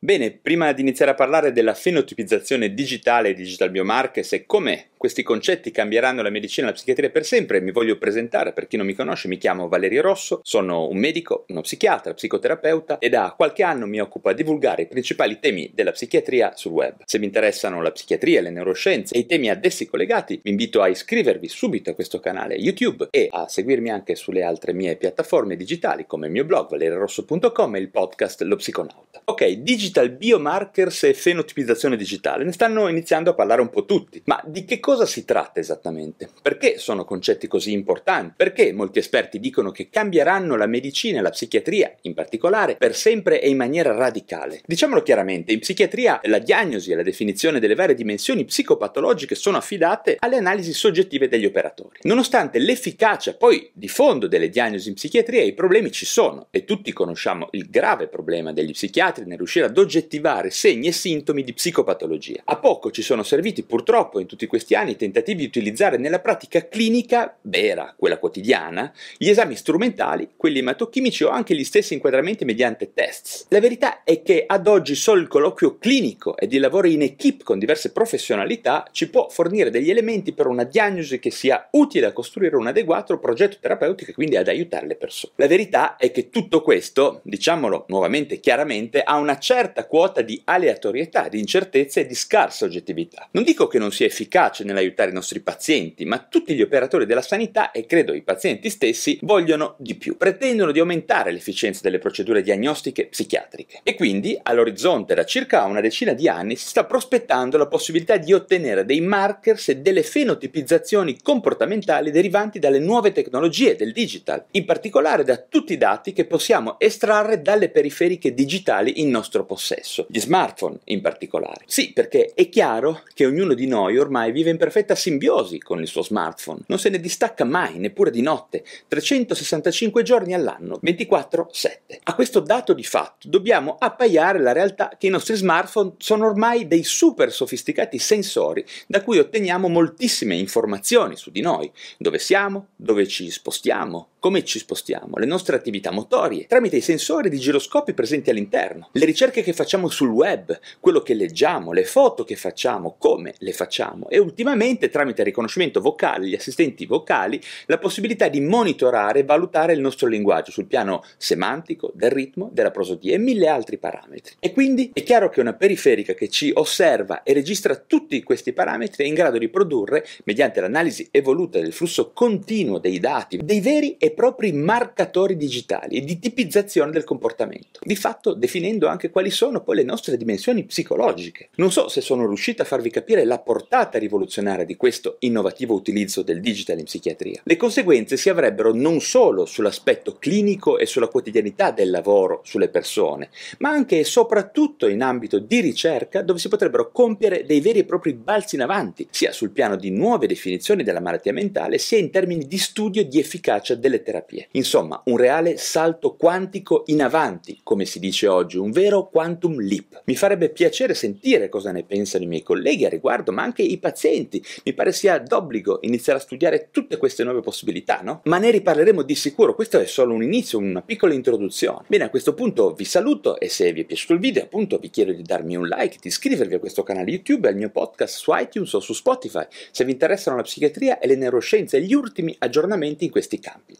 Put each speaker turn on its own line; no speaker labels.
Bene, prima di iniziare a parlare della fenotipizzazione digitale e digital biomarkers e come questi concetti cambieranno la medicina e la psichiatria per sempre, mi voglio presentare, per chi non mi conosce, mi chiamo Valerio Rosso, sono un medico, uno psichiatra, psicoterapeuta e da qualche anno mi occupo a divulgare i principali temi della psichiatria sul web. Se vi interessano la psichiatria, le neuroscienze e i temi ad essi collegati, vi invito a iscrivervi subito a questo canale YouTube e a seguirmi anche sulle altre mie piattaforme digitali come il mio blog valeriorosso.com e il podcast Lo Psiconauta. Ok, digital digital biomarkers e fenotipizzazione digitale. Ne stanno iniziando a parlare un po' tutti. Ma di che cosa si tratta esattamente? Perché sono concetti così importanti? Perché molti esperti dicono che cambieranno la medicina e la psichiatria, in particolare, per sempre e in maniera radicale? Diciamolo chiaramente, in psichiatria la diagnosi e la definizione delle varie dimensioni psicopatologiche sono affidate alle analisi soggettive degli operatori. Nonostante l'efficacia poi di fondo delle diagnosi in psichiatria, i problemi ci sono e tutti conosciamo il grave problema degli psichiatri nel riuscire oggettivare segni e sintomi di psicopatologia. A poco ci sono serviti purtroppo in tutti questi anni i tentativi di utilizzare nella pratica clinica vera, quella quotidiana, gli esami strumentali, quelli ematochimici o anche gli stessi inquadramenti mediante tests. La verità è che ad oggi solo il colloquio clinico ed il lavoro in equip con diverse professionalità ci può fornire degli elementi per una diagnosi che sia utile a costruire un adeguato progetto terapeutico e quindi ad aiutare le persone. La verità è che tutto questo, diciamolo nuovamente chiaramente, ha una certa certa quota di aleatorietà, di incertezza e di scarsa oggettività. Non dico che non sia efficace nell'aiutare i nostri pazienti, ma tutti gli operatori della sanità e credo i pazienti stessi vogliono di più, pretendono di aumentare l'efficienza delle procedure diagnostiche psichiatriche. E quindi all'orizzonte da circa una decina di anni si sta prospettando la possibilità di ottenere dei markers e delle fenotipizzazioni comportamentali derivanti dalle nuove tecnologie del digital, in particolare da tutti i dati che possiamo estrarre dalle periferiche digitali in nostro possesso, gli smartphone in particolare. Sì, perché è chiaro che ognuno di noi ormai vive in perfetta simbiosi con il suo smartphone, non se ne distacca mai, neppure di notte, 365 giorni all'anno, 24/7. A questo dato di fatto dobbiamo appaiare la realtà che i nostri smartphone sono ormai dei super sofisticati sensori da cui otteniamo moltissime informazioni su di noi, dove siamo, dove ci spostiamo, come ci spostiamo, le nostre attività motorie, tramite i sensori di giroscopi presenti all'interno, le ricerche che facciamo sul web, quello che leggiamo, le foto che facciamo, come le facciamo e ultimamente tramite il riconoscimento vocale, gli assistenti vocali, la possibilità di monitorare e valutare il nostro linguaggio sul piano semantico, del ritmo, della prosodia e mille altri parametri. E quindi è chiaro che una periferica che ci osserva e registra tutti questi parametri è in grado di produrre, mediante l'analisi evoluta del flusso continuo dei dati, dei veri e propri marcatori digitali e di tipizzazione del comportamento, di fatto definendo anche quali sono poi le nostre dimensioni psicologiche. Non so se sono riuscito a farvi capire la portata rivoluzionaria di questo innovativo utilizzo del digital in psichiatria. Le conseguenze si avrebbero non solo sull'aspetto clinico e sulla quotidianità del lavoro sulle persone, ma anche e soprattutto in ambito di ricerca dove si potrebbero compiere dei veri e propri balzi in avanti, sia sul piano di nuove definizioni della malattia mentale, sia in termini di studio di efficacia delle terapie. Insomma, un reale salto quantico in avanti, come si dice oggi, un vero quantum leap. Mi farebbe piacere sentire cosa ne pensano i miei colleghi a riguardo, ma anche i pazienti. Mi pare sia d'obbligo iniziare a studiare tutte queste nuove possibilità, no? Ma ne riparleremo di sicuro, questo è solo un inizio, una piccola introduzione. Bene, a questo punto vi saluto e se vi è piaciuto il video, appunto, vi chiedo di darmi un like, di iscrivervi a questo canale YouTube e al mio podcast su iTunes o su Spotify, se vi interessano la psichiatria e le neuroscienze e gli ultimi aggiornamenti in questi campi.